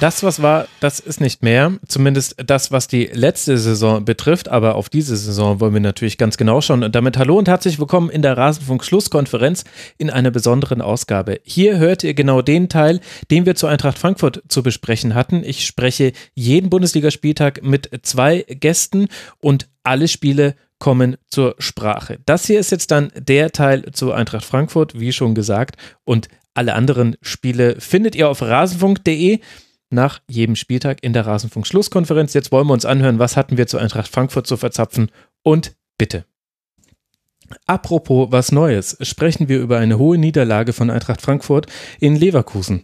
Das, was war, das ist nicht mehr. Zumindest das, was die letzte Saison betrifft. Aber auf diese Saison wollen wir natürlich ganz genau schauen. Und damit hallo und herzlich willkommen in der Rasenfunk-Schlusskonferenz in einer besonderen Ausgabe. Hier hört ihr genau den Teil, den wir zu Eintracht Frankfurt zu besprechen hatten. Ich spreche jeden Bundesligaspieltag mit zwei Gästen und alle Spiele kommen zur Sprache. Das hier ist jetzt dann der Teil zu Eintracht Frankfurt, wie schon gesagt. Und alle anderen Spiele findet ihr auf rasenfunk.de nach jedem Spieltag in der Rasenfunk-Schlusskonferenz. Jetzt wollen wir uns anhören, was hatten wir zu Eintracht Frankfurt zu verzapfen und bitte. Apropos was Neues, sprechen wir über eine hohe Niederlage von Eintracht Frankfurt in Leverkusen.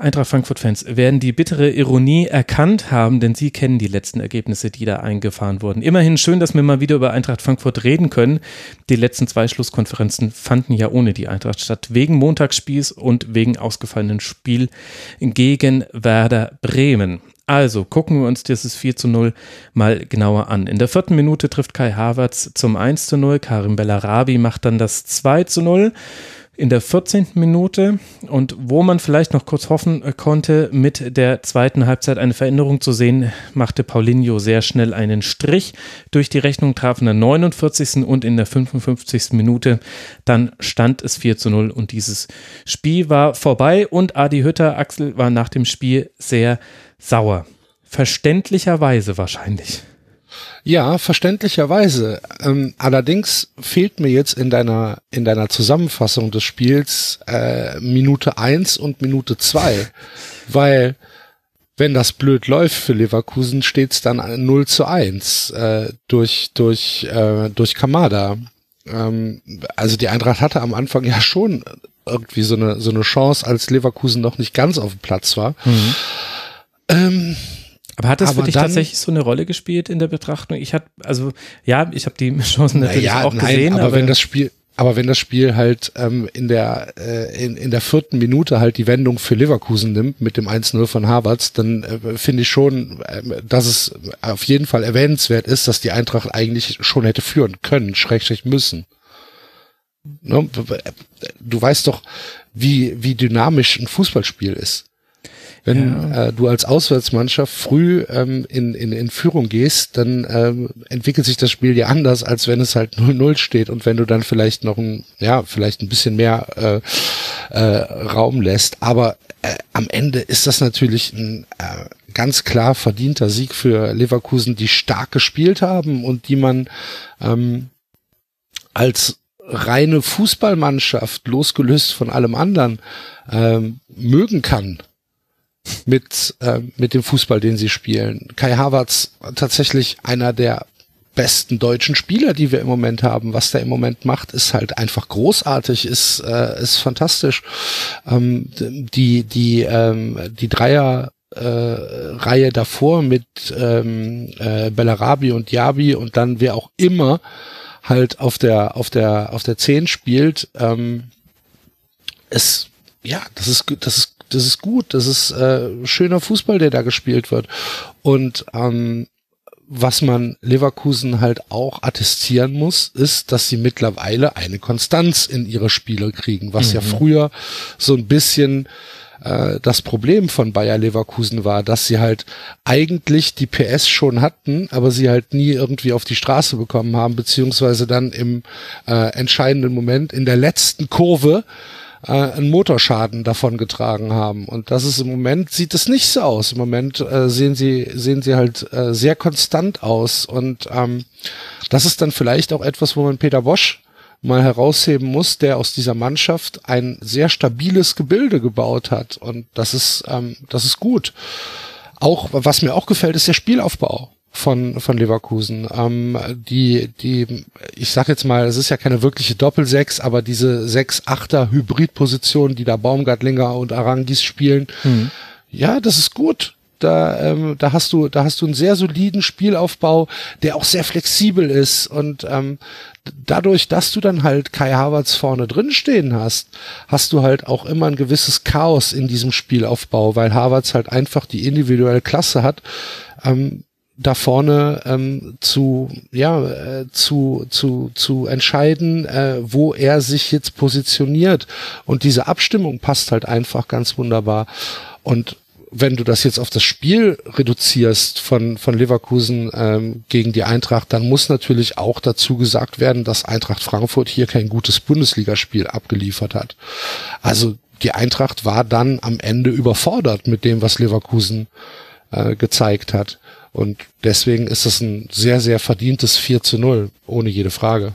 Eintracht Frankfurt-Fans werden die bittere Ironie erkannt haben, denn sie kennen die letzten Ergebnisse, die da eingefahren wurden. Immerhin schön, dass wir mal wieder über Eintracht Frankfurt reden können. Die letzten zwei Schlusskonferenzen fanden ja ohne die Eintracht statt, wegen Montagsspiels und wegen ausgefallenen Spiel gegen Werder Bremen. Also gucken wir uns dieses 4 zu 0 mal genauer an. In der vierten Minute trifft Kai Havertz zum 1 zu 0. Karim Bellarabi macht dann das 2 zu 0 in der 14. Minute und wo man vielleicht noch kurz hoffen äh, konnte, mit der zweiten Halbzeit eine Veränderung zu sehen, machte Paulinho sehr schnell einen Strich durch die Rechnung, traf in der 49. und in der 55. Minute. Dann stand es 4 zu 0 und dieses Spiel war vorbei und Adi Hütter, Axel, war nach dem Spiel sehr sauer. Verständlicherweise wahrscheinlich. Ja, verständlicherweise. Ähm, allerdings fehlt mir jetzt in deiner, in deiner Zusammenfassung des Spiels äh, Minute eins und Minute zwei, weil wenn das blöd läuft für Leverkusen, steht's dann 0 zu 1 äh, durch, durch, äh, durch Kamada. Ähm, also die Eintracht hatte am Anfang ja schon irgendwie so eine, so eine Chance, als Leverkusen noch nicht ganz auf dem Platz war. Mhm. Ähm, aber hat das aber für dich dann, tatsächlich so eine Rolle gespielt in der Betrachtung? Ich hatte, also ja, ich habe die Chancen natürlich ja, auch nein, gesehen. Aber, aber wenn das Spiel, aber wenn das Spiel halt ähm, in der äh, in, in der vierten Minute halt die Wendung für Leverkusen nimmt mit dem 1-0 von Havertz, dann äh, finde ich schon, äh, dass es auf jeden Fall erwähnenswert ist, dass die Eintracht eigentlich schon hätte führen können, schrägstrich müssen. Ne? Du weißt doch, wie, wie dynamisch ein Fußballspiel ist. Wenn ja. äh, du als Auswärtsmannschaft früh ähm, in, in, in Führung gehst, dann ähm, entwickelt sich das Spiel ja anders, als wenn es halt 0-0 steht und wenn du dann vielleicht noch ein, ja, vielleicht ein bisschen mehr äh, äh, Raum lässt. Aber äh, am Ende ist das natürlich ein äh, ganz klar verdienter Sieg für Leverkusen, die stark gespielt haben und die man ähm, als reine Fußballmannschaft, losgelöst von allem anderen, ähm, mögen kann mit, äh, mit dem Fußball, den sie spielen. Kai Havertz tatsächlich einer der besten deutschen Spieler, die wir im Moment haben. Was der im Moment macht, ist halt einfach großartig, ist, äh, ist fantastisch. Ähm, die, die, ähm, die Dreier äh, Reihe davor mit ähm, äh, Bellarabi und Diaby und dann wer auch immer halt auf der auf der auf der 10 spielt, ähm, ist ja, das ist das ist das ist gut, das ist äh, schöner Fußball, der da gespielt wird. Und ähm, was man Leverkusen halt auch attestieren muss, ist, dass sie mittlerweile eine Konstanz in ihre Spiele kriegen, was mhm. ja früher so ein bisschen äh, das Problem von Bayer Leverkusen war, dass sie halt eigentlich die PS schon hatten, aber sie halt nie irgendwie auf die Straße bekommen haben, beziehungsweise dann im äh, entscheidenden Moment in der letzten Kurve äh, einen Motorschaden davon getragen haben. Und das ist im Moment sieht es nicht so aus. Im Moment äh, sehen sie sehen sie halt äh, sehr konstant aus und ähm, das ist dann vielleicht auch etwas, wo man Peter Bosch mal herausheben muss, der aus dieser Mannschaft ein sehr stabiles Gebilde gebaut hat und das ist ähm, das ist gut. Auch was mir auch gefällt, ist der Spielaufbau von, von Leverkusen. Ähm, die, die, ich sag jetzt mal, es ist ja keine wirkliche Doppelsechs, aber diese sechs Achter Hybridposition, die da Baumgartlinger und Arangis spielen, mhm. ja, das ist gut. da, ähm, da hast du, da hast du einen sehr soliden Spielaufbau, der auch sehr flexibel ist und ähm, dadurch, dass du dann halt Kai Havertz vorne drin stehen hast, hast du halt auch immer ein gewisses Chaos in diesem Spielaufbau, weil Havertz halt einfach die individuelle Klasse hat, ähm, da vorne ähm, zu ja äh, zu zu zu entscheiden, äh, wo er sich jetzt positioniert und diese Abstimmung passt halt einfach ganz wunderbar und wenn du das jetzt auf das Spiel reduzierst von, von Leverkusen ähm, gegen die Eintracht, dann muss natürlich auch dazu gesagt werden, dass Eintracht Frankfurt hier kein gutes Bundesligaspiel abgeliefert hat. Also die Eintracht war dann am Ende überfordert mit dem, was Leverkusen äh, gezeigt hat. Und deswegen ist es ein sehr, sehr verdientes 4 zu 0, ohne jede Frage.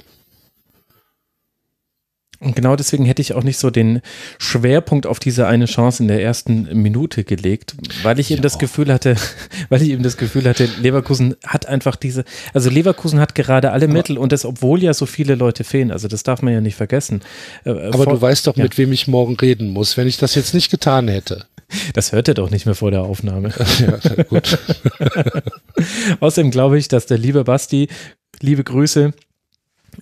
Und genau deswegen hätte ich auch nicht so den Schwerpunkt auf diese eine Chance in der ersten Minute gelegt, weil ich ja. eben das Gefühl hatte, weil ich eben das Gefühl hatte, Leverkusen hat einfach diese, also Leverkusen hat gerade alle Mittel und das, obwohl ja so viele Leute fehlen, also das darf man ja nicht vergessen. Äh, Aber Vor, du weißt doch, ja. mit wem ich morgen reden muss, wenn ich das jetzt nicht getan hätte. Das hört er doch nicht mehr vor der Aufnahme. Ja, gut. Außerdem glaube ich, dass der liebe Basti, liebe Grüße,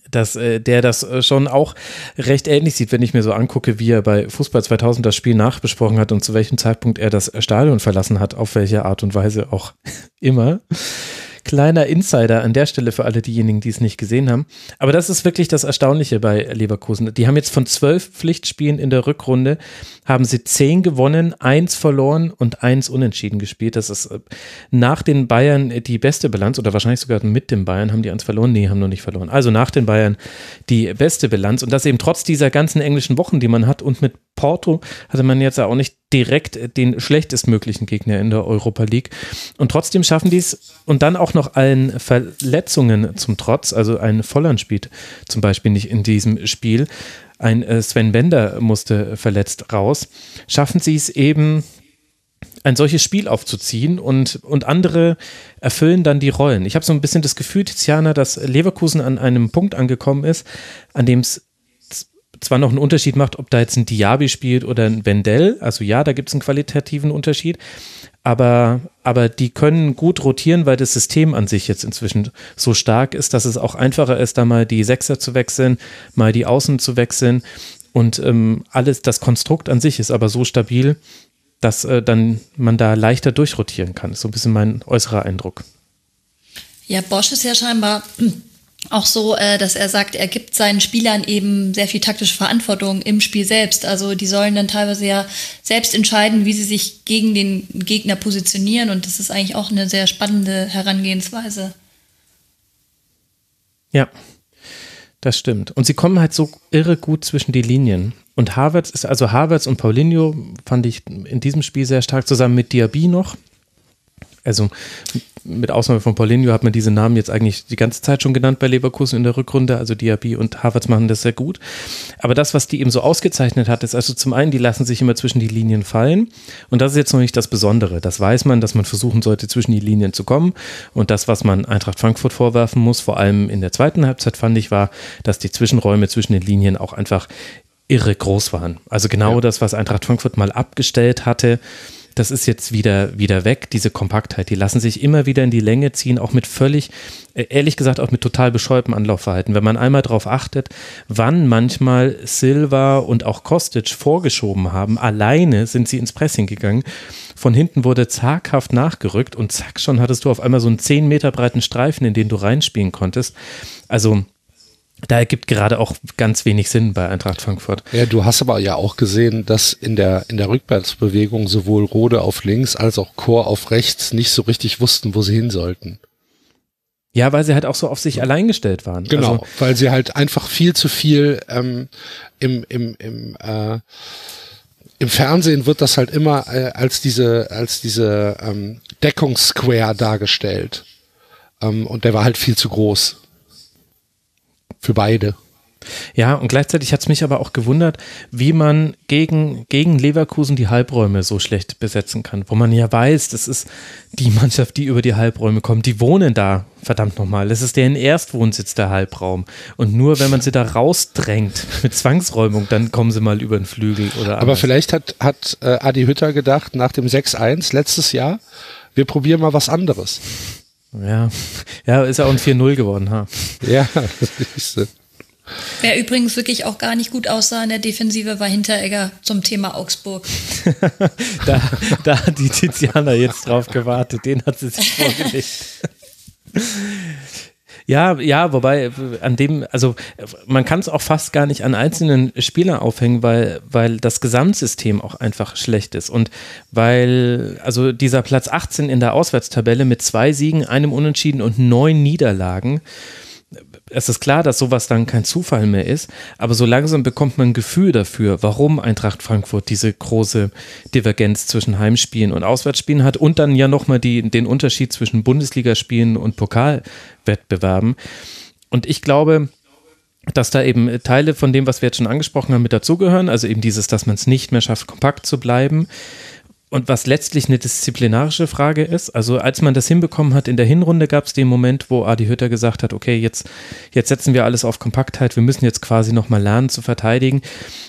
dass äh, der das äh, schon auch recht ähnlich sieht, wenn ich mir so angucke, wie er bei Fußball 2000 das Spiel nachbesprochen hat und zu welchem Zeitpunkt er das Stadion verlassen hat, auf welche Art und Weise auch immer. Kleiner Insider an der Stelle für alle diejenigen, die es nicht gesehen haben. Aber das ist wirklich das Erstaunliche bei Leverkusen. Die haben jetzt von zwölf Pflichtspielen in der Rückrunde, haben sie zehn gewonnen, eins verloren und eins unentschieden gespielt. Das ist äh, nach den Bayern die beste Bilanz oder wahrscheinlich sogar mit den Bayern. Haben die eins verloren? Nee, haben noch nicht verloren. Also nach den Bayern die beste Bilanz und das eben trotz dieser ganzen englischen Wochen, die man hat und mit Porto hatte man jetzt auch nicht direkt den schlechtestmöglichen Gegner in der Europa League. Und trotzdem schaffen die es und dann auch noch allen Verletzungen zum Trotz, also ein Volland spielt zum Beispiel nicht in diesem Spiel, ein äh, Sven Bender musste verletzt raus, schaffen sie es eben, ein solches Spiel aufzuziehen und, und andere erfüllen dann die Rollen. Ich habe so ein bisschen das Gefühl, Tiziana, dass Leverkusen an einem Punkt angekommen ist, an dem es zwar noch einen Unterschied macht, ob da jetzt ein Diaby spielt oder ein Wendell. Also ja, da gibt es einen qualitativen Unterschied. Aber, aber die können gut rotieren, weil das System an sich jetzt inzwischen so stark ist, dass es auch einfacher ist, da mal die Sechser zu wechseln, mal die Außen zu wechseln. Und ähm, alles, das Konstrukt an sich ist aber so stabil, dass äh, dann man da leichter durchrotieren kann. ist so ein bisschen mein äußerer Eindruck. Ja, Bosch ist ja scheinbar auch so, äh, dass er sagt, er gibt seinen Spielern eben sehr viel taktische Verantwortung im Spiel selbst. Also die sollen dann teilweise ja selbst entscheiden, wie sie sich gegen den Gegner positionieren. Und das ist eigentlich auch eine sehr spannende Herangehensweise. Ja, das stimmt. Und sie kommen halt so irre gut zwischen die Linien. Und Havertz ist, also Havertz und Paulinho fand ich in diesem Spiel sehr stark zusammen mit Diaby noch. Also mit Ausnahme von Paulinho hat man diese Namen jetzt eigentlich die ganze Zeit schon genannt bei Leverkusen in der Rückrunde. Also Diaby und Havertz machen das sehr gut. Aber das, was die eben so ausgezeichnet hat, ist also zum einen, die lassen sich immer zwischen die Linien fallen. Und das ist jetzt noch nicht das Besondere. Das weiß man, dass man versuchen sollte, zwischen die Linien zu kommen. Und das, was man Eintracht Frankfurt vorwerfen muss, vor allem in der zweiten Halbzeit, fand ich, war, dass die Zwischenräume zwischen den Linien auch einfach irre groß waren. Also genau ja. das, was Eintracht Frankfurt mal abgestellt hatte das ist jetzt wieder, wieder weg, diese Kompaktheit. Die lassen sich immer wieder in die Länge ziehen, auch mit völlig, äh, ehrlich gesagt, auch mit total bescheuertem Anlaufverhalten. Wenn man einmal darauf achtet, wann manchmal Silva und auch Kostic vorgeschoben haben, alleine sind sie ins Pressing gegangen. Von hinten wurde zaghaft nachgerückt und zack, schon hattest du auf einmal so einen 10 Meter breiten Streifen, in den du reinspielen konntest. Also, da ergibt gerade auch ganz wenig Sinn bei Eintracht Frankfurt. Ja, du hast aber ja auch gesehen, dass in der, in der Rückwärtsbewegung sowohl Rode auf links als auch Chor auf rechts nicht so richtig wussten, wo sie hin sollten. Ja, weil sie halt auch so auf sich allein gestellt waren. Genau, also, weil sie halt einfach viel zu viel ähm, im, im, im, äh, im Fernsehen wird das halt immer äh, als diese, als diese ähm, Deckungssquare dargestellt. Ähm, und der war halt viel zu groß für beide. Ja, und gleichzeitig hat es mich aber auch gewundert, wie man gegen, gegen Leverkusen die Halbräume so schlecht besetzen kann, wo man ja weiß, das ist die Mannschaft, die über die Halbräume kommt, die wohnen da verdammt nochmal. Das ist deren Erstwohnsitz, der Halbraum. Und nur wenn man sie da rausdrängt mit Zwangsräumung, dann kommen sie mal über den Flügel oder Aber vielleicht hat, hat äh, Adi Hütter gedacht, nach dem 6-1 letztes Jahr, wir probieren mal was anderes. Ja, ja ist ja auch ein 4-0 geworden. Ha. Ja, siehst du. Wer übrigens wirklich auch gar nicht gut aussah in der Defensive, war Hinteregger zum Thema Augsburg. da, da hat die Tiziana jetzt drauf gewartet, den hat sie sich vorgelegt. Ja, ja, wobei an dem, also man kann es auch fast gar nicht an einzelnen Spielern aufhängen, weil, weil das Gesamtsystem auch einfach schlecht ist. Und weil, also dieser Platz 18 in der Auswärtstabelle mit zwei Siegen, einem Unentschieden und neun Niederlagen, es ist klar, dass sowas dann kein Zufall mehr ist, aber so langsam bekommt man ein Gefühl dafür, warum Eintracht Frankfurt diese große Divergenz zwischen Heimspielen und Auswärtsspielen hat und dann ja nochmal den Unterschied zwischen Bundesligaspielen und Pokalwettbewerben. Und ich glaube, dass da eben Teile von dem, was wir jetzt schon angesprochen haben, mit dazugehören, also eben dieses, dass man es nicht mehr schafft, kompakt zu bleiben, und was letztlich eine disziplinarische Frage ist, also als man das hinbekommen hat in der Hinrunde, gab es den Moment, wo Adi Hütter gesagt hat, okay, jetzt, jetzt setzen wir alles auf Kompaktheit, wir müssen jetzt quasi nochmal lernen zu verteidigen.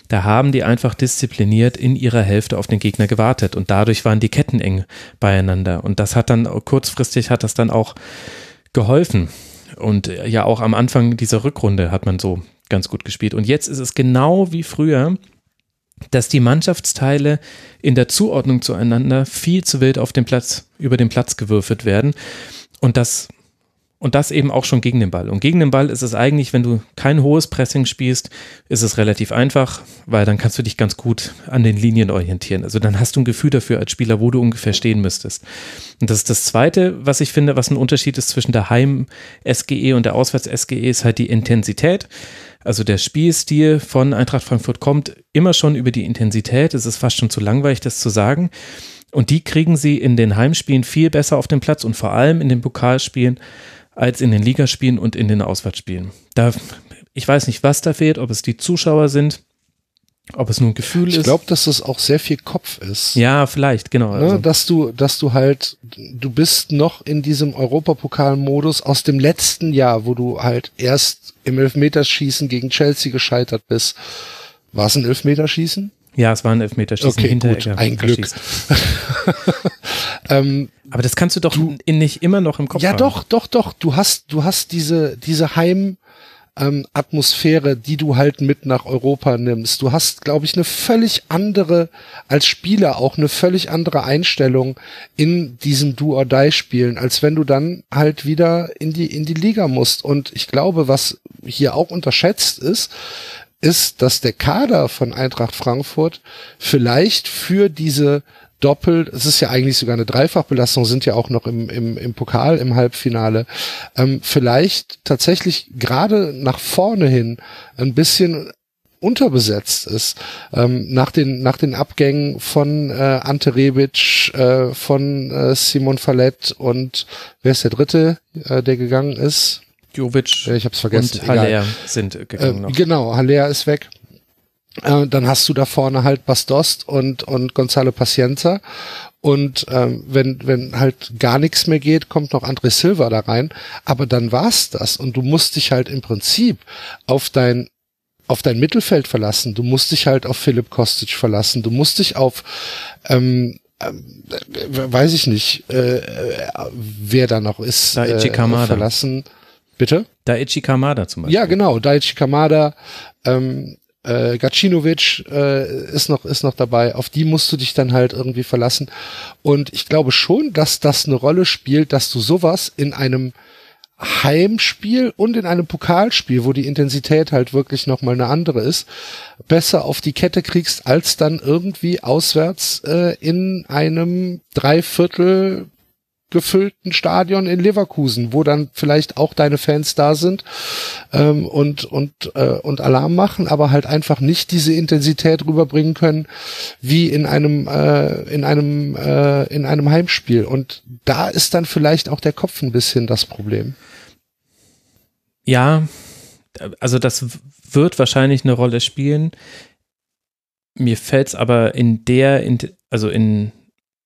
Da haben die einfach diszipliniert in ihrer Hälfte auf den Gegner gewartet und dadurch waren die Ketten eng beieinander. Und das hat dann kurzfristig hat das dann auch geholfen. Und ja, auch am Anfang dieser Rückrunde hat man so ganz gut gespielt. Und jetzt ist es genau wie früher dass die Mannschaftsteile in der Zuordnung zueinander viel zu wild auf den Platz, über den Platz gewürfelt werden. Und das, und das eben auch schon gegen den Ball. Und gegen den Ball ist es eigentlich, wenn du kein hohes Pressing spielst, ist es relativ einfach, weil dann kannst du dich ganz gut an den Linien orientieren. Also dann hast du ein Gefühl dafür als Spieler, wo du ungefähr stehen müsstest. Und das ist das Zweite, was ich finde, was ein Unterschied ist zwischen der Heim-SGE und der Auswärts-SGE, ist halt die Intensität. Also der Spielstil von Eintracht Frankfurt kommt immer schon über die Intensität. Es ist fast schon zu langweilig, das zu sagen. Und die kriegen sie in den Heimspielen viel besser auf den Platz und vor allem in den Pokalspielen als in den Ligaspielen und in den Auswärtsspielen. Da, ich weiß nicht, was da fehlt, ob es die Zuschauer sind, ob es nur ein Gefühl ich ist. Ich glaube, dass das auch sehr viel Kopf ist. Ja, vielleicht, genau. Ne, also. Dass du, dass du halt, du bist noch in diesem Europapokal-Modus aus dem letzten Jahr, wo du halt erst im Elfmeterschießen gegen Chelsea gescheitert bist. War es ein Elfmeterschießen? Ja, es war ein Elfmeterschießen okay, gut, ein Glück. ähm, Aber das kannst du doch du, nicht immer noch im Kopf ja, haben. Ja, doch, doch, doch. Du hast, du hast diese, diese Heim, ähm, Atmosphäre, die du halt mit nach Europa nimmst. Du hast, glaube ich, eine völlig andere, als Spieler auch eine völlig andere Einstellung in diesen Do-or-Die-Spielen, als wenn du dann halt wieder in die, in die Liga musst. Und ich glaube, was hier auch unterschätzt ist, ist, dass der Kader von Eintracht Frankfurt vielleicht für diese doppelt, es ist ja eigentlich sogar eine Dreifachbelastung, sind ja auch noch im, im, im Pokal im Halbfinale, ähm, vielleicht tatsächlich gerade nach vorne hin ein bisschen unterbesetzt ist. Ähm, nach, den, nach den Abgängen von äh, Ante Rebic, äh, von äh, Simon Fallett und wer ist der dritte, äh, der gegangen ist? Jovic ich hab's vergessen. und Haller sind gegangen äh. Genau, Haller ist weg. Äh, dann hast du da vorne halt Bastost und, und Gonzalo Pacienza. Und ähm, wenn, wenn halt gar nichts mehr geht, kommt noch André Silva da rein. Aber dann war's das. Und du musst dich halt im Prinzip auf dein auf dein Mittelfeld verlassen. Du musst dich halt auf Philipp Kostic verlassen. Du musst dich auf ähm, äh, weiß ich nicht, äh, wer da noch ist, Daichi äh, verlassen. Bitte? Daichi Kamada zum Beispiel. Ja, genau, Daichi Kamada, ähm, äh, Gacinovic äh, ist noch ist noch dabei. Auf die musst du dich dann halt irgendwie verlassen. Und ich glaube schon, dass das eine Rolle spielt, dass du sowas in einem Heimspiel und in einem Pokalspiel, wo die Intensität halt wirklich nochmal eine andere ist, besser auf die Kette kriegst, als dann irgendwie auswärts äh, in einem Dreiviertel gefüllten Stadion in Leverkusen, wo dann vielleicht auch deine Fans da sind ähm, und und äh, und Alarm machen, aber halt einfach nicht diese Intensität rüberbringen können wie in einem äh, in einem äh, in einem Heimspiel. Und da ist dann vielleicht auch der Kopf ein bisschen das Problem. Ja, also das wird wahrscheinlich eine Rolle spielen. Mir fällt es aber in der, also in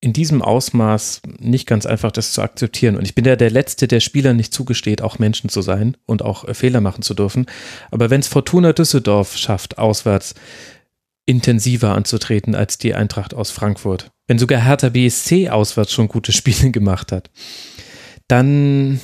in diesem Ausmaß nicht ganz einfach, das zu akzeptieren. Und ich bin ja der Letzte, der Spieler nicht zugesteht, auch Menschen zu sein und auch äh, Fehler machen zu dürfen. Aber wenn es Fortuna Düsseldorf schafft, auswärts intensiver anzutreten als die Eintracht aus Frankfurt, wenn sogar Hertha BSC auswärts schon gute Spiele gemacht hat, dann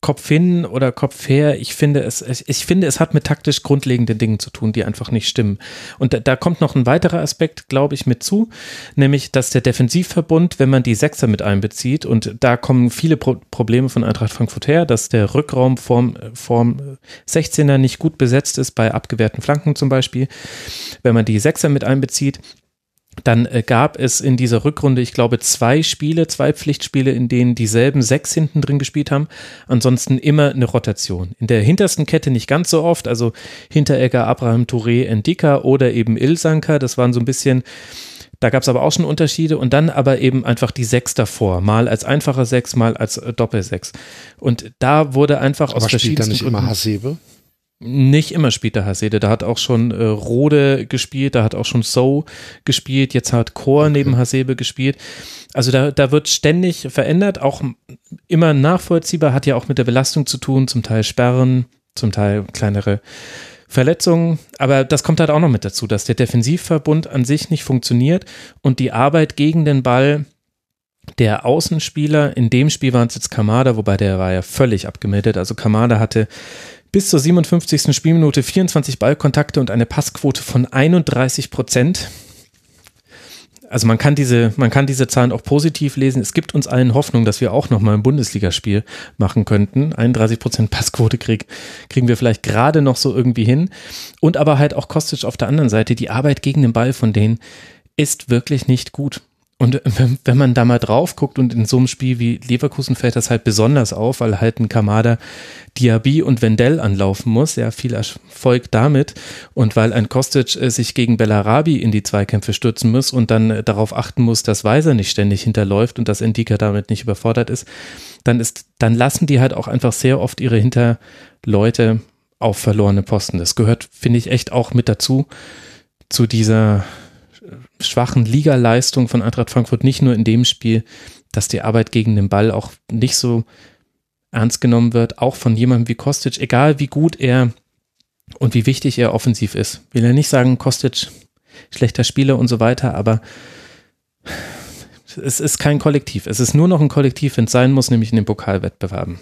Kopf hin oder Kopf her, ich finde es, ich finde, es hat mit taktisch grundlegenden Dingen zu tun, die einfach nicht stimmen. Und da, da kommt noch ein weiterer Aspekt, glaube ich, mit zu, nämlich, dass der Defensivverbund, wenn man die Sechser mit einbezieht, und da kommen viele Pro Probleme von Eintracht Frankfurt her, dass der Rückraum vorm, vorm 16er nicht gut besetzt ist, bei abgewehrten Flanken zum Beispiel. Wenn man die Sechser mit einbezieht, dann äh, gab es in dieser Rückrunde, ich glaube, zwei Spiele, zwei Pflichtspiele, in denen dieselben sechs hinten drin gespielt haben. Ansonsten immer eine Rotation. In der hintersten Kette nicht ganz so oft, also Hinteregger, Abraham Touré, Endika oder eben Ilsanka. Das waren so ein bisschen, da gab es aber auch schon Unterschiede und dann aber eben einfach die Sechs davor, mal als einfacher Sechs, mal als äh, Doppelsechs. Und da wurde einfach aber aus verschiedenen. Spielt da nicht immer Hasebe? Nicht immer spielt der Hasede, da hat auch schon äh, Rode gespielt, da hat auch schon So gespielt, jetzt hat Chor okay. neben Hasebe gespielt. Also da, da wird ständig verändert, auch immer nachvollziehbar, hat ja auch mit der Belastung zu tun, zum Teil Sperren, zum Teil kleinere Verletzungen, aber das kommt halt auch noch mit dazu, dass der Defensivverbund an sich nicht funktioniert und die Arbeit gegen den Ball der Außenspieler, in dem Spiel waren es jetzt Kamada, wobei der war ja völlig abgemeldet, also Kamada hatte bis zur 57. Spielminute 24 Ballkontakte und eine Passquote von 31 Prozent. Also man kann diese, man kann diese Zahlen auch positiv lesen. Es gibt uns allen Hoffnung, dass wir auch nochmal ein Bundesligaspiel machen könnten. 31 Prozent Passquote krieg, kriegen wir vielleicht gerade noch so irgendwie hin. Und aber halt auch Kostic auf der anderen Seite. Die Arbeit gegen den Ball von denen ist wirklich nicht gut. Und wenn man da mal drauf guckt und in so einem Spiel wie Leverkusen fällt das halt besonders auf, weil halt ein Kamada Diaby und Wendell anlaufen muss. Ja, viel Erfolg damit. Und weil ein Kostic äh, sich gegen Bellarabi in die Zweikämpfe stürzen muss und dann äh, darauf achten muss, dass Weiser nicht ständig hinterläuft und dass Endika damit nicht überfordert ist, dann ist, dann lassen die halt auch einfach sehr oft ihre Hinterleute auf verlorene Posten. Das gehört, finde ich, echt auch mit dazu, zu dieser schwachen Ligaleistung von Eintracht Frankfurt nicht nur in dem Spiel, dass die Arbeit gegen den Ball auch nicht so ernst genommen wird, auch von jemandem wie Kostic, egal wie gut er und wie wichtig er offensiv ist. Will ja nicht sagen, Kostic schlechter Spieler und so weiter, aber es ist kein Kollektiv. Es ist nur noch ein Kollektiv, wenn es sein muss, nämlich in den Pokalwettbewerben.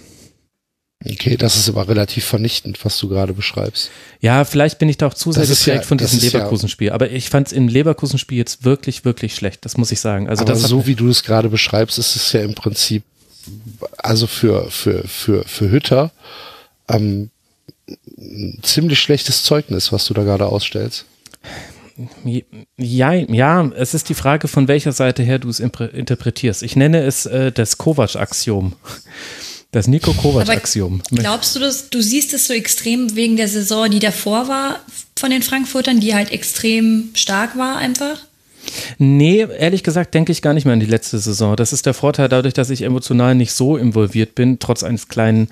Okay, das ist aber relativ vernichtend, was du gerade beschreibst. Ja, vielleicht bin ich da auch zu sehr geprägt ja, von diesem Leverkusen-Spiel. Aber ich fand es im Leverkusen-Spiel jetzt wirklich, wirklich schlecht. Das muss ich sagen. Also aber so wie du es gerade beschreibst, ist es ja im Prinzip, also für, für, für, für Hütter, ähm, ein ziemlich schlechtes Zeugnis, was du da gerade ausstellst. Ja, ja, es ist die Frage, von welcher Seite her du es interpretierst. Ich nenne es äh, das Kovac-Axiom. Das Nico Kovac-Axiom. Glaubst du, dass du siehst es so extrem wegen der Saison, die davor war von den Frankfurtern, die halt extrem stark war einfach? Nee, ehrlich gesagt denke ich gar nicht mehr an die letzte Saison. Das ist der Vorteil dadurch, dass ich emotional nicht so involviert bin, trotz eines kleinen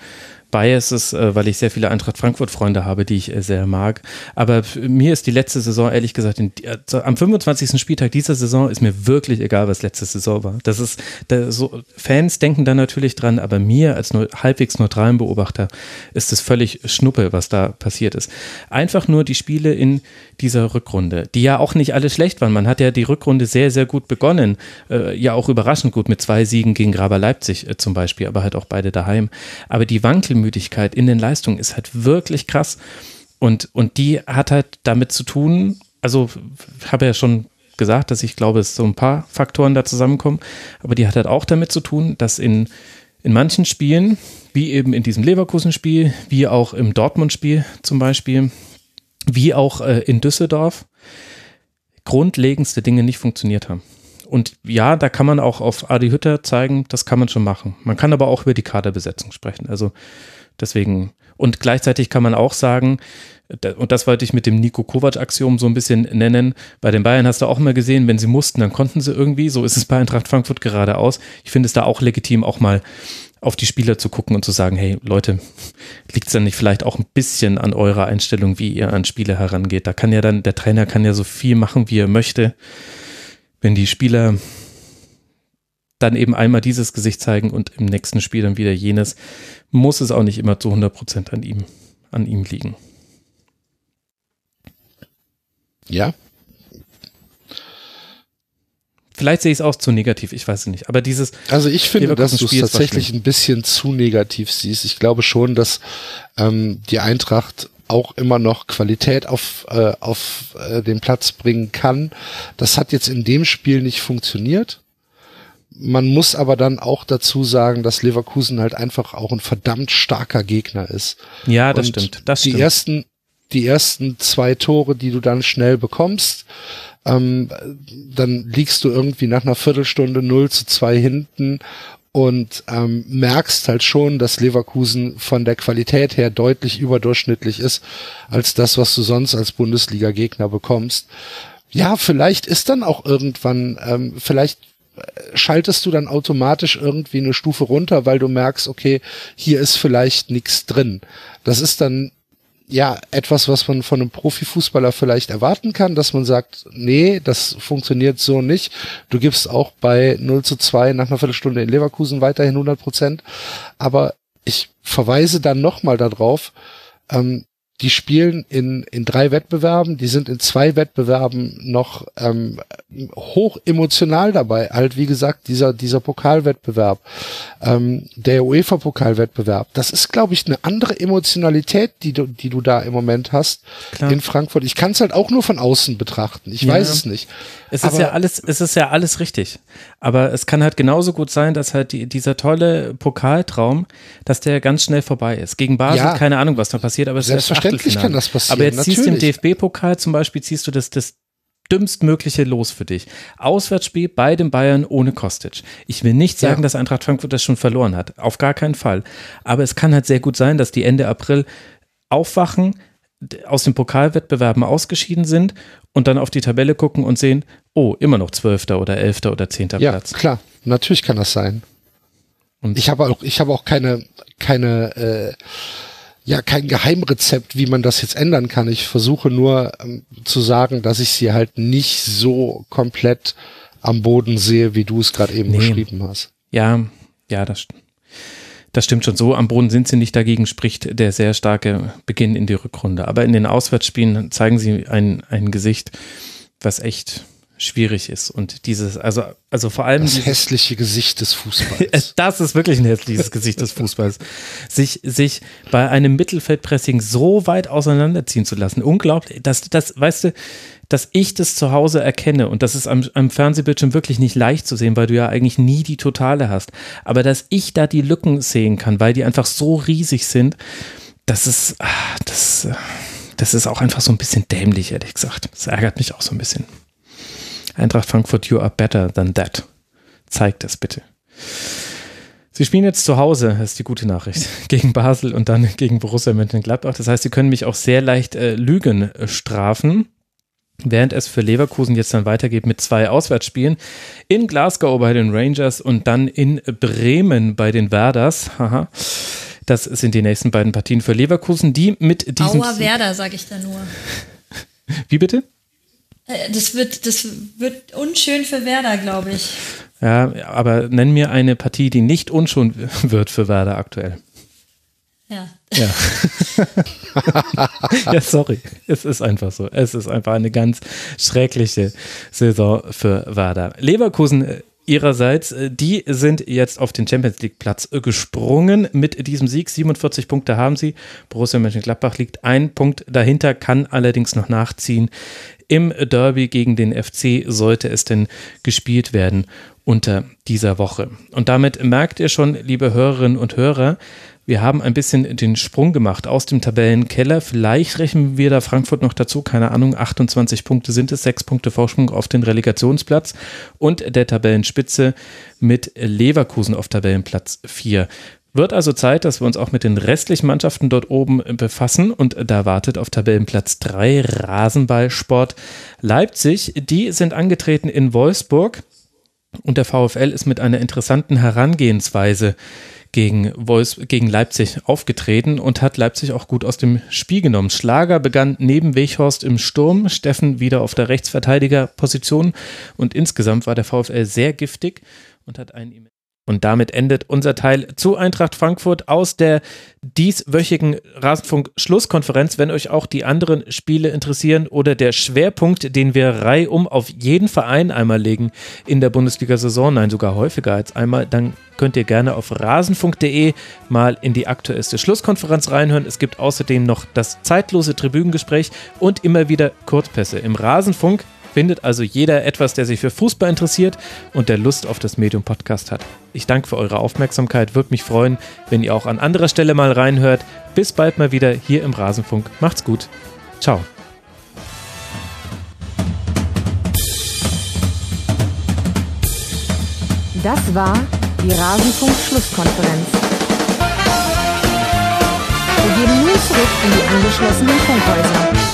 Biases, äh, weil ich sehr viele Eintracht Frankfurt-Freunde habe, die ich äh, sehr mag. Aber mir ist die letzte Saison, ehrlich gesagt, in, also am 25. Spieltag dieser Saison ist mir wirklich egal, was letzte Saison war. Das ist, da, so, Fans denken da natürlich dran, aber mir als nur, halbwegs neutralen Beobachter ist es völlig Schnuppe, was da passiert ist. Einfach nur die Spiele in dieser Rückrunde, die ja auch nicht alle schlecht waren. Man hat ja die Rückrunde sehr, sehr gut begonnen. Äh, ja, auch überraschend gut mit zwei Siegen gegen Graber Leipzig äh, zum Beispiel, aber halt auch beide daheim. Aber die Wankelmüdigkeit in den Leistungen ist halt wirklich krass. Und, und die hat halt damit zu tun, also habe ja schon gesagt, dass ich glaube, es so ein paar Faktoren da zusammenkommen, aber die hat halt auch damit zu tun, dass in, in manchen Spielen, wie eben in diesem Leverkusen-Spiel, wie auch im Dortmund-Spiel zum Beispiel, wie auch äh, in Düsseldorf grundlegendste Dinge nicht funktioniert haben. Und ja, da kann man auch auf Adi Hütter zeigen, das kann man schon machen. Man kann aber auch über die Kaderbesetzung sprechen. Also deswegen, und gleichzeitig kann man auch sagen, und das wollte ich mit dem Nico Kovac-Axiom so ein bisschen nennen. Bei den Bayern hast du auch mal gesehen, wenn sie mussten, dann konnten sie irgendwie. So ist es bei Eintracht Frankfurt geradeaus. Ich finde es da auch legitim, auch mal auf die Spieler zu gucken und zu sagen, hey Leute, liegt es dann nicht vielleicht auch ein bisschen an eurer Einstellung, wie ihr an Spieler herangeht? Da kann ja dann, der Trainer kann ja so viel machen, wie er möchte. Wenn die Spieler dann eben einmal dieses Gesicht zeigen und im nächsten Spiel dann wieder jenes, muss es auch nicht immer zu 100 Prozent an ihm, an ihm liegen. Ja. Vielleicht sehe ich es auch zu negativ, ich weiß es nicht. Aber dieses. Also ich finde, dass du es tatsächlich ein bisschen zu negativ siehst. Ich glaube schon, dass ähm, die Eintracht auch immer noch Qualität auf, äh, auf äh, den Platz bringen kann. Das hat jetzt in dem Spiel nicht funktioniert. Man muss aber dann auch dazu sagen, dass Leverkusen halt einfach auch ein verdammt starker Gegner ist. Ja, das Und stimmt. Das die stimmt. ersten, die ersten zwei Tore, die du dann schnell bekommst, ähm, dann liegst du irgendwie nach einer Viertelstunde 0 zu 2 hinten und ähm, merkst halt schon, dass Leverkusen von der Qualität her deutlich überdurchschnittlich ist als das, was du sonst als Bundesliga-Gegner bekommst. Ja, vielleicht ist dann auch irgendwann, ähm, vielleicht schaltest du dann automatisch irgendwie eine Stufe runter, weil du merkst, okay, hier ist vielleicht nichts drin. Das ist dann ja etwas, was man von einem Profifußballer vielleicht erwarten kann, dass man sagt, nee, das funktioniert so nicht. Du gibst auch bei 0 zu 2 nach einer Viertelstunde in Leverkusen weiterhin 100 Prozent. Aber ich verweise dann nochmal darauf, ähm, die spielen in, in drei Wettbewerben, die sind in zwei Wettbewerben noch ähm, hoch emotional dabei. Halt, wie gesagt, dieser, dieser Pokalwettbewerb, ähm, der UEFA-Pokalwettbewerb, das ist, glaube ich, eine andere Emotionalität, die du, die du da im Moment hast Klar. in Frankfurt. Ich kann es halt auch nur von außen betrachten. Ich ja. weiß es nicht. Es ist ja alles, es ist ja alles richtig. Aber es kann halt genauso gut sein, dass halt die, dieser tolle Pokaltraum, dass der ganz schnell vorbei ist. Gegen Basel, ja. keine Ahnung, was da passiert, aber es ist Selbstverständlich kann das passieren. Aber jetzt natürlich. ziehst du im DFB-Pokal zum Beispiel, ziehst du das, das dümmstmögliche Los für dich. Auswärtsspiel bei den Bayern ohne Kostic. Ich will nicht sagen, ja. dass Eintracht Frankfurt das schon verloren hat. Auf gar keinen Fall. Aber es kann halt sehr gut sein, dass die Ende April aufwachen, aus den Pokalwettbewerben ausgeschieden sind und dann auf die Tabelle gucken und sehen, oh, immer noch Zwölfter oder Elfter oder Zehnter ja, Platz. Ja, klar. Natürlich kann das sein. Und ich habe auch, ich habe auch keine, keine, äh, ja, kein Geheimrezept, wie man das jetzt ändern kann. Ich versuche nur ähm, zu sagen, dass ich sie halt nicht so komplett am Boden sehe, wie du es gerade eben nee. beschrieben hast. Ja, ja, das stimmt. Das stimmt schon so. Am Boden sind sie nicht. Dagegen spricht der sehr starke Beginn in die Rückrunde. Aber in den Auswärtsspielen zeigen sie ein, ein Gesicht, was echt schwierig ist. Und dieses, also, also vor allem. Das hässliche Gesicht des Fußballs. das ist wirklich ein hässliches Gesicht des Fußballs. Sich, sich bei einem Mittelfeldpressing so weit auseinanderziehen zu lassen. Unglaublich. Das, das, weißt du, dass ich das zu Hause erkenne und das ist am, am Fernsehbildschirm wirklich nicht leicht zu sehen, weil du ja eigentlich nie die Totale hast. Aber dass ich da die Lücken sehen kann, weil die einfach so riesig sind, das ist, ah, das, das ist auch einfach so ein bisschen dämlich, ehrlich gesagt. Das ärgert mich auch so ein bisschen. Eintracht Frankfurt, you are better than that. Zeigt das bitte. Sie spielen jetzt zu Hause, das ist die gute Nachricht, gegen Basel und dann gegen Borussia Mönchengladbach. Das heißt, sie können mich auch sehr leicht äh, Lügen äh, strafen. Während es für Leverkusen jetzt dann weitergeht mit zwei Auswärtsspielen in Glasgow bei den Rangers und dann in Bremen bei den Werders. Haha. Das sind die nächsten beiden Partien für Leverkusen, die mit diesem. Aua Werder, sage ich da nur. Wie bitte? Äh, das wird, das wird unschön für Werder, glaube ich. Ja, aber nenn mir eine Partie, die nicht unschön wird für Werder aktuell. Ja. Ja. ja, sorry. Es ist einfach so. Es ist einfach eine ganz schreckliche Saison für Werder. Leverkusen äh, ihrerseits, äh, die sind jetzt auf den Champions League Platz gesprungen mit diesem Sieg. 47 Punkte haben sie. Borussia Mönchengladbach liegt ein Punkt dahinter, kann allerdings noch nachziehen. Im Derby gegen den FC sollte es denn gespielt werden unter dieser Woche. Und damit merkt ihr schon, liebe Hörerinnen und Hörer, wir haben ein bisschen den Sprung gemacht aus dem Tabellenkeller. Vielleicht rechnen wir da Frankfurt noch dazu. Keine Ahnung. 28 Punkte sind es, sechs Punkte Vorsprung auf den Relegationsplatz und der Tabellenspitze mit Leverkusen auf Tabellenplatz 4. Wird also Zeit, dass wir uns auch mit den restlichen Mannschaften dort oben befassen und da wartet auf Tabellenplatz 3 Rasenballsport Leipzig. Die sind angetreten in Wolfsburg und der VfL ist mit einer interessanten Herangehensweise gegen, Wolfs gegen Leipzig aufgetreten und hat Leipzig auch gut aus dem Spiel genommen. Schlager begann neben Weghorst im Sturm, Steffen wieder auf der Rechtsverteidigerposition und insgesamt war der VfL sehr giftig und hat einen. Und damit endet unser Teil zu Eintracht Frankfurt aus der dieswöchigen Rasenfunk-Schlusskonferenz. Wenn euch auch die anderen Spiele interessieren oder der Schwerpunkt, den wir reihum auf jeden Verein einmal legen in der Bundesliga-Saison, nein, sogar häufiger als einmal, dann könnt ihr gerne auf rasenfunk.de mal in die aktuellste Schlusskonferenz reinhören. Es gibt außerdem noch das zeitlose Tribünengespräch und immer wieder Kurzpässe im Rasenfunk findet also jeder etwas, der sich für Fußball interessiert und der Lust auf das Medium Podcast hat. Ich danke für eure Aufmerksamkeit, würde mich freuen, wenn ihr auch an anderer Stelle mal reinhört. Bis bald mal wieder hier im Rasenfunk. Macht's gut. Ciao. Das war die Rasenfunk-Schlusskonferenz. Wir gehen nun zurück in die angeschlossenen Funkhäuser.